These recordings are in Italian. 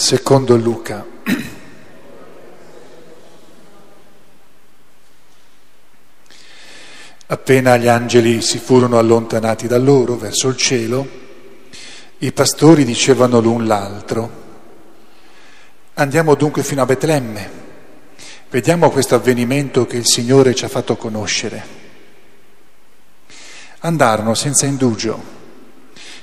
Secondo Luca. Appena gli angeli si furono allontanati da loro verso il cielo, i pastori dicevano l'un l'altro, andiamo dunque fino a Betlemme, vediamo questo avvenimento che il Signore ci ha fatto conoscere. Andarono senza indugio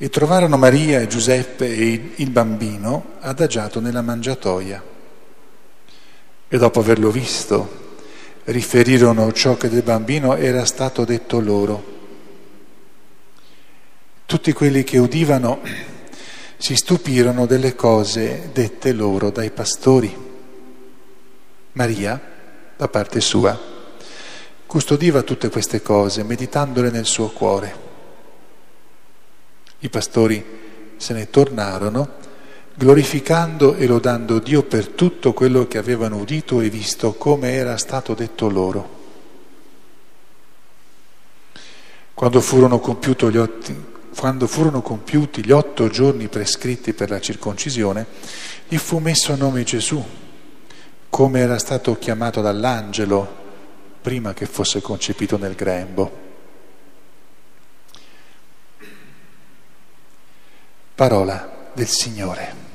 e trovarono Maria e Giuseppe e il bambino adagiato nella mangiatoia. E dopo averlo visto, riferirono ciò che del bambino era stato detto loro. Tutti quelli che udivano si stupirono delle cose dette loro dai pastori. Maria, da parte sua, custodiva tutte queste cose, meditandole nel suo cuore. I pastori se ne tornarono glorificando e lodando Dio per tutto quello che avevano udito e visto come era stato detto loro. Quando furono, otti, quando furono compiuti gli otto giorni prescritti per la circoncisione, gli fu messo a nome Gesù, come era stato chiamato dall'angelo prima che fosse concepito nel grembo. Parola del Signore.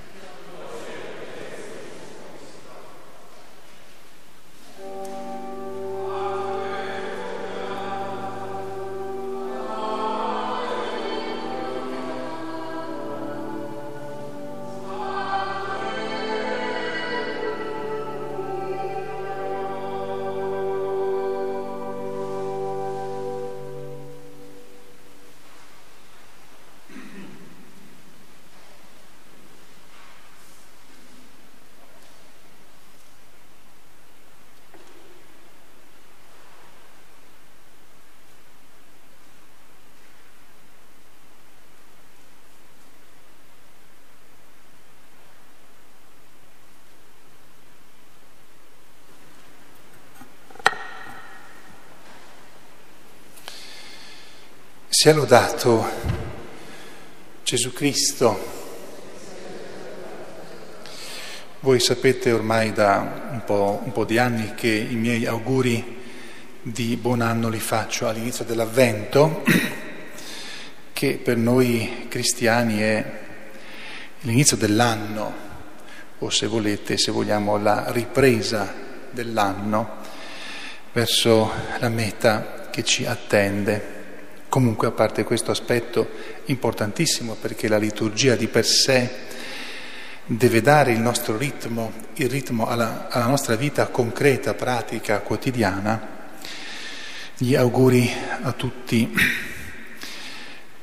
Sia lodato Gesù Cristo. Voi sapete ormai da un po', un po', di anni che i miei auguri di buon anno li faccio all'inizio dell'Avvento, che per noi cristiani è l'inizio dell'anno, o se volete, se vogliamo, la ripresa dell'anno verso la meta che ci attende. Comunque, a parte questo aspetto importantissimo, perché la liturgia di per sé deve dare il nostro ritmo, il ritmo alla, alla nostra vita concreta, pratica, quotidiana, gli auguri a tutti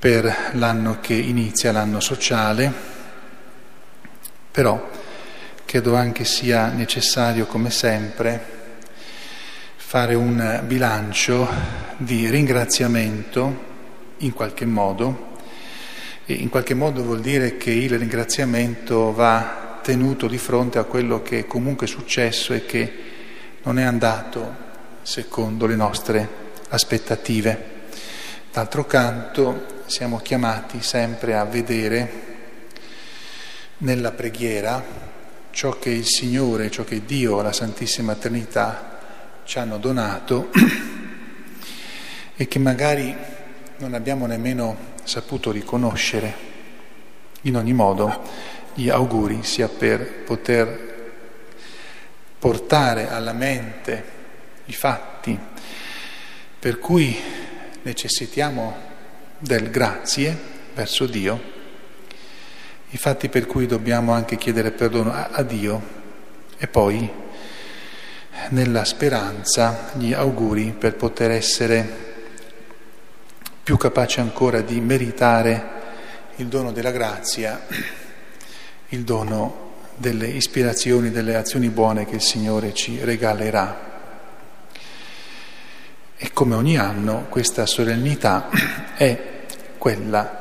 per l'anno che inizia, l'anno sociale, però credo anche sia necessario, come sempre, fare un bilancio di ringraziamento in qualche modo e in qualche modo vuol dire che il ringraziamento va tenuto di fronte a quello che comunque è successo e che non è andato secondo le nostre aspettative. D'altro canto siamo chiamati sempre a vedere nella preghiera ciò che il Signore, ciò che Dio, la Santissima Trinità ci hanno donato e che magari non abbiamo nemmeno saputo riconoscere. In ogni modo, gli auguri sia per poter portare alla mente i fatti per cui necessitiamo del grazie verso Dio, i fatti per cui dobbiamo anche chiedere perdono a, a Dio e poi nella speranza gli auguri per poter essere più capaci ancora di meritare il dono della grazia, il dono delle ispirazioni, delle azioni buone che il Signore ci regalerà. E come ogni anno questa solennità è quella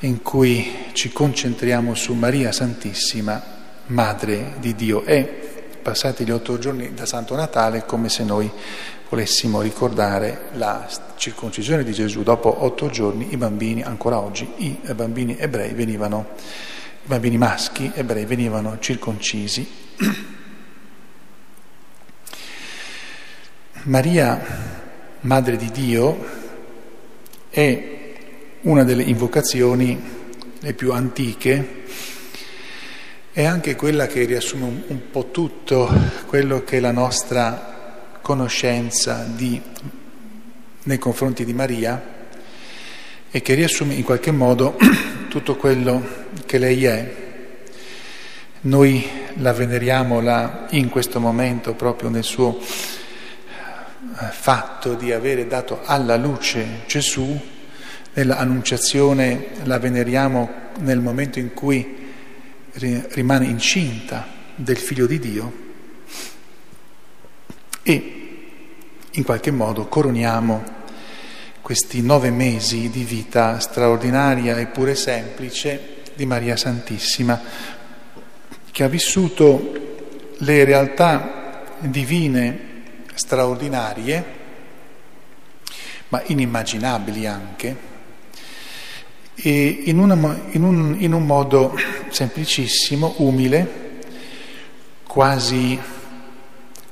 in cui ci concentriamo su Maria Santissima, Madre di Dio. È passati gli otto giorni da Santo Natale, come se noi volessimo ricordare la circoncisione di Gesù. Dopo otto giorni i bambini, ancora oggi, i bambini ebrei venivano bambini maschi ebrei venivano circoncisi. Maria, Madre di Dio, è una delle invocazioni le più antiche, è anche quella che riassume un, po' tutto quello che è la nostra conoscenza di, nei confronti di Maria e che riassume in qualche modo tutto quello che lei è. Noi la veneriamo là in questo momento proprio nel suo eh, fatto di avere dato alla luce Gesù, nella annunciazione la veneriamo nel momento in cui rimane incinta del figlio di Dio e in qualche modo coroniamo questi nove mesi di vita straordinaria e pure semplice di Maria Santissima, che ha vissuto le realtà divine straordinarie, ma inimmaginabili anche, e in, una, in, un, in un modo semplicissimo, umile, quasi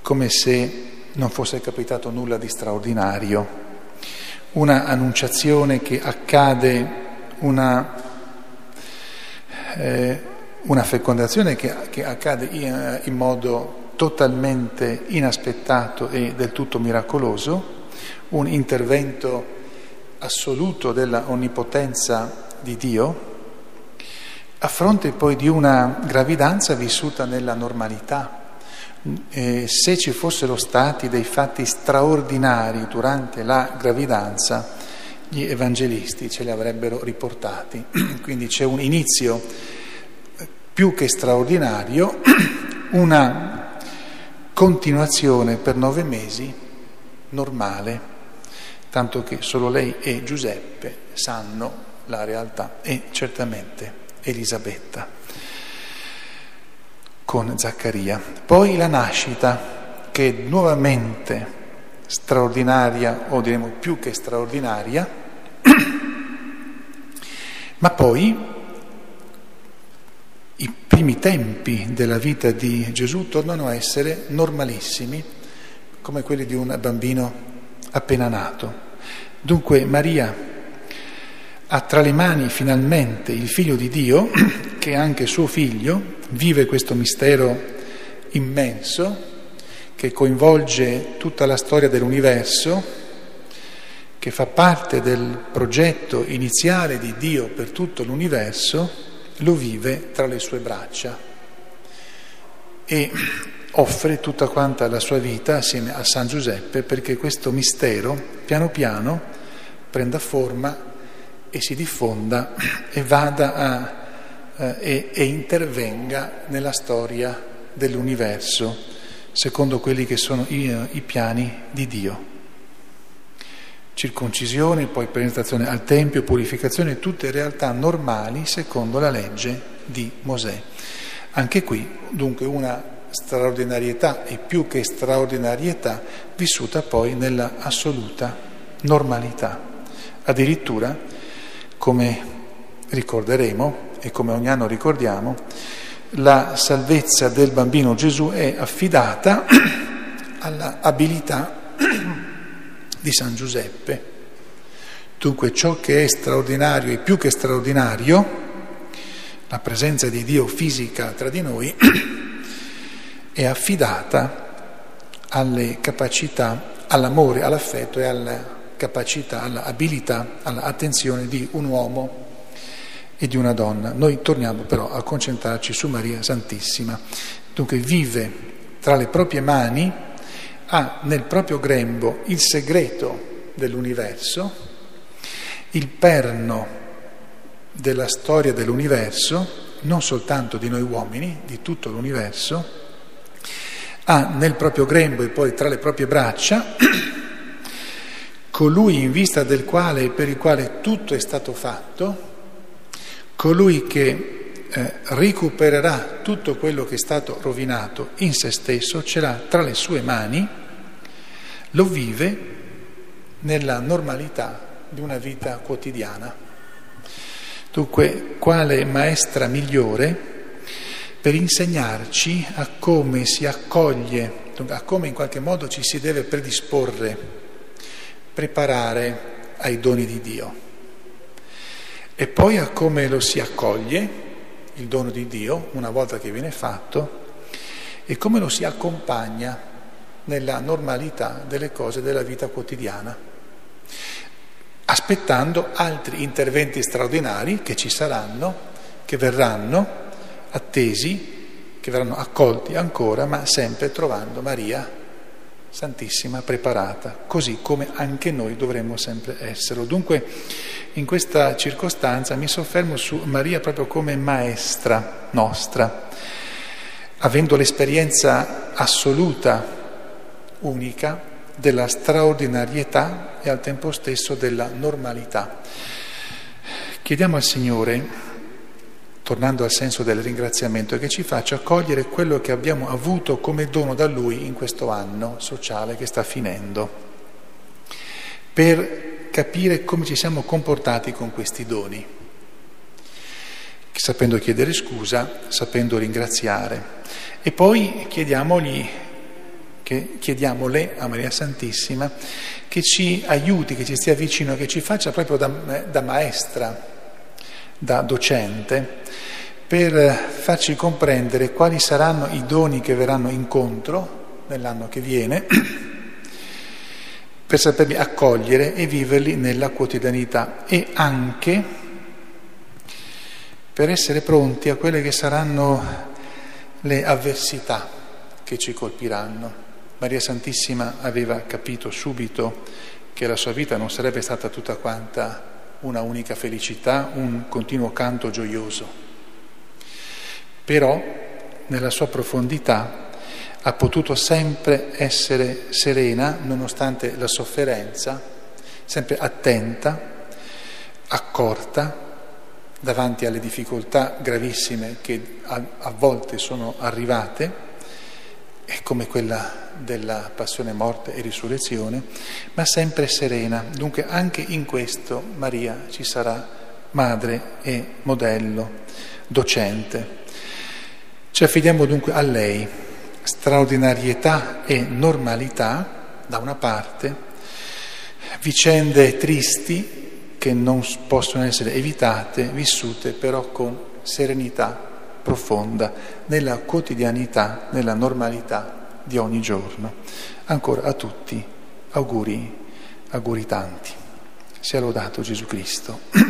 come se non fosse capitato nulla di straordinario. Una annunciazione che accade, una, eh, una fecondazione che, che accade in, in, modo totalmente inaspettato e del tutto miracoloso, un intervento assoluto della onnipotenza di Dio, a fronte poi di una gravidanza vissuta nella normalità eh, se ci fossero stati dei fatti straordinari durante la gravidanza, gli evangelisti ce li avrebbero riportati. Quindi c'è un inizio più che straordinario, una continuazione per nove mesi normale, tanto che solo lei e Giuseppe sanno la realtà e certamente Elisabetta con Zaccaria. Poi la nascita, che è nuovamente straordinaria, o diremo più che straordinaria, ma poi i primi tempi della vita di Gesù tornano a essere normalissimi, come quelli di un bambino appena nato. Dunque Maria ha tra le mani finalmente il figlio di Dio, che è anche suo figlio, vive questo mistero immenso che coinvolge tutta la storia dell'universo, che fa parte del progetto iniziale di Dio per tutto l'universo, lo vive tra le sue braccia e offre tutta quanta la sua vita assieme a San Giuseppe perché questo mistero piano piano prenda forma e si diffonda e vada a eh, e, e intervenga nella storia dell'universo, secondo quelli che sono i, i piani di Dio. Circoncisione, poi presentazione al Tempio, purificazione, tutte realtà normali secondo la legge di Mosè. Anche qui dunque una straordinarietà e più che straordinarietà vissuta poi nella assoluta normalità. Addirittura, come ricorderemo, e come ogni anno ricordiamo, la salvezza del bambino Gesù è affidata all'abilità di San Giuseppe. Dunque ciò che è straordinario e più che straordinario, la presenza di Dio fisica tra di noi, è affidata alle capacità, all'amore, all'affetto e alla capacità, all'abilità, all'attenzione di un uomo e di una donna. Noi torniamo però a concentrarci su Maria Santissima. Dunque vive tra le proprie mani, ha nel proprio grembo il segreto dell'universo, il perno della storia dell'universo, non soltanto di noi uomini, di tutto l'universo, ha nel proprio grembo e poi tra le proprie braccia colui in vista del quale e per il quale tutto è stato fatto, colui che eh, recupererà tutto quello che è stato rovinato in se stesso, ce l'ha tra le sue mani, lo vive nella normalità di una vita quotidiana. Dunque, quale maestra migliore per insegnarci a come si accoglie, a come in qualche modo ci si deve predisporre, preparare ai doni di Dio. E poi a come lo si accoglie, il dono di Dio, una volta che viene fatto, e come lo si accompagna nella normalità delle cose della vita quotidiana aspettando altri interventi straordinari che ci saranno, che verranno attesi, che verranno accolti ancora, ma sempre trovando Maria Santissima preparata, così come anche noi dovremmo sempre essere. Dunque, in questa circostanza mi soffermo su Maria proprio come maestra nostra, avendo l'esperienza assoluta, unica, della straordinarietà e al tempo stesso della normalità. Chiediamo al Signore, tornando al senso del ringraziamento, che ci faccia cogliere quello che abbiamo avuto come dono da Lui in questo anno sociale che sta finendo, per capire come ci siamo comportati con questi doni, sapendo chiedere scusa, sapendo ringraziare. E poi chiediamogli che chiediamole a Maria Santissima che ci aiuti, che ci stia vicino, che ci faccia proprio da, da maestra, da docente, per farci comprendere quali saranno i doni che verranno incontro nell'anno che viene, per saperli accogliere e viverli nella quotidianità e anche per essere pronti a quelle che saranno le avversità che ci colpiranno. Maria Santissima aveva capito subito che la sua vita non sarebbe stata tutta quanta una unica felicità, un continuo canto gioioso. Però nella sua profondità ha potuto sempre essere serena nonostante la sofferenza, sempre attenta, accorta davanti alle difficoltà gravissime che a, a volte sono arrivate, e come quella della passione, morte e risurrezione, ma sempre serena. Dunque anche in questo Maria ci sarà madre e modello, docente. Ci affidiamo dunque a lei, straordinarietà e normalità da una parte, vicende tristi che non possono essere evitate, vissute però con serenità profonda nella quotidianità, nella normalità di ogni giorno. Ancora a tutti auguri, auguri tanti. Sia lodato Gesù Cristo.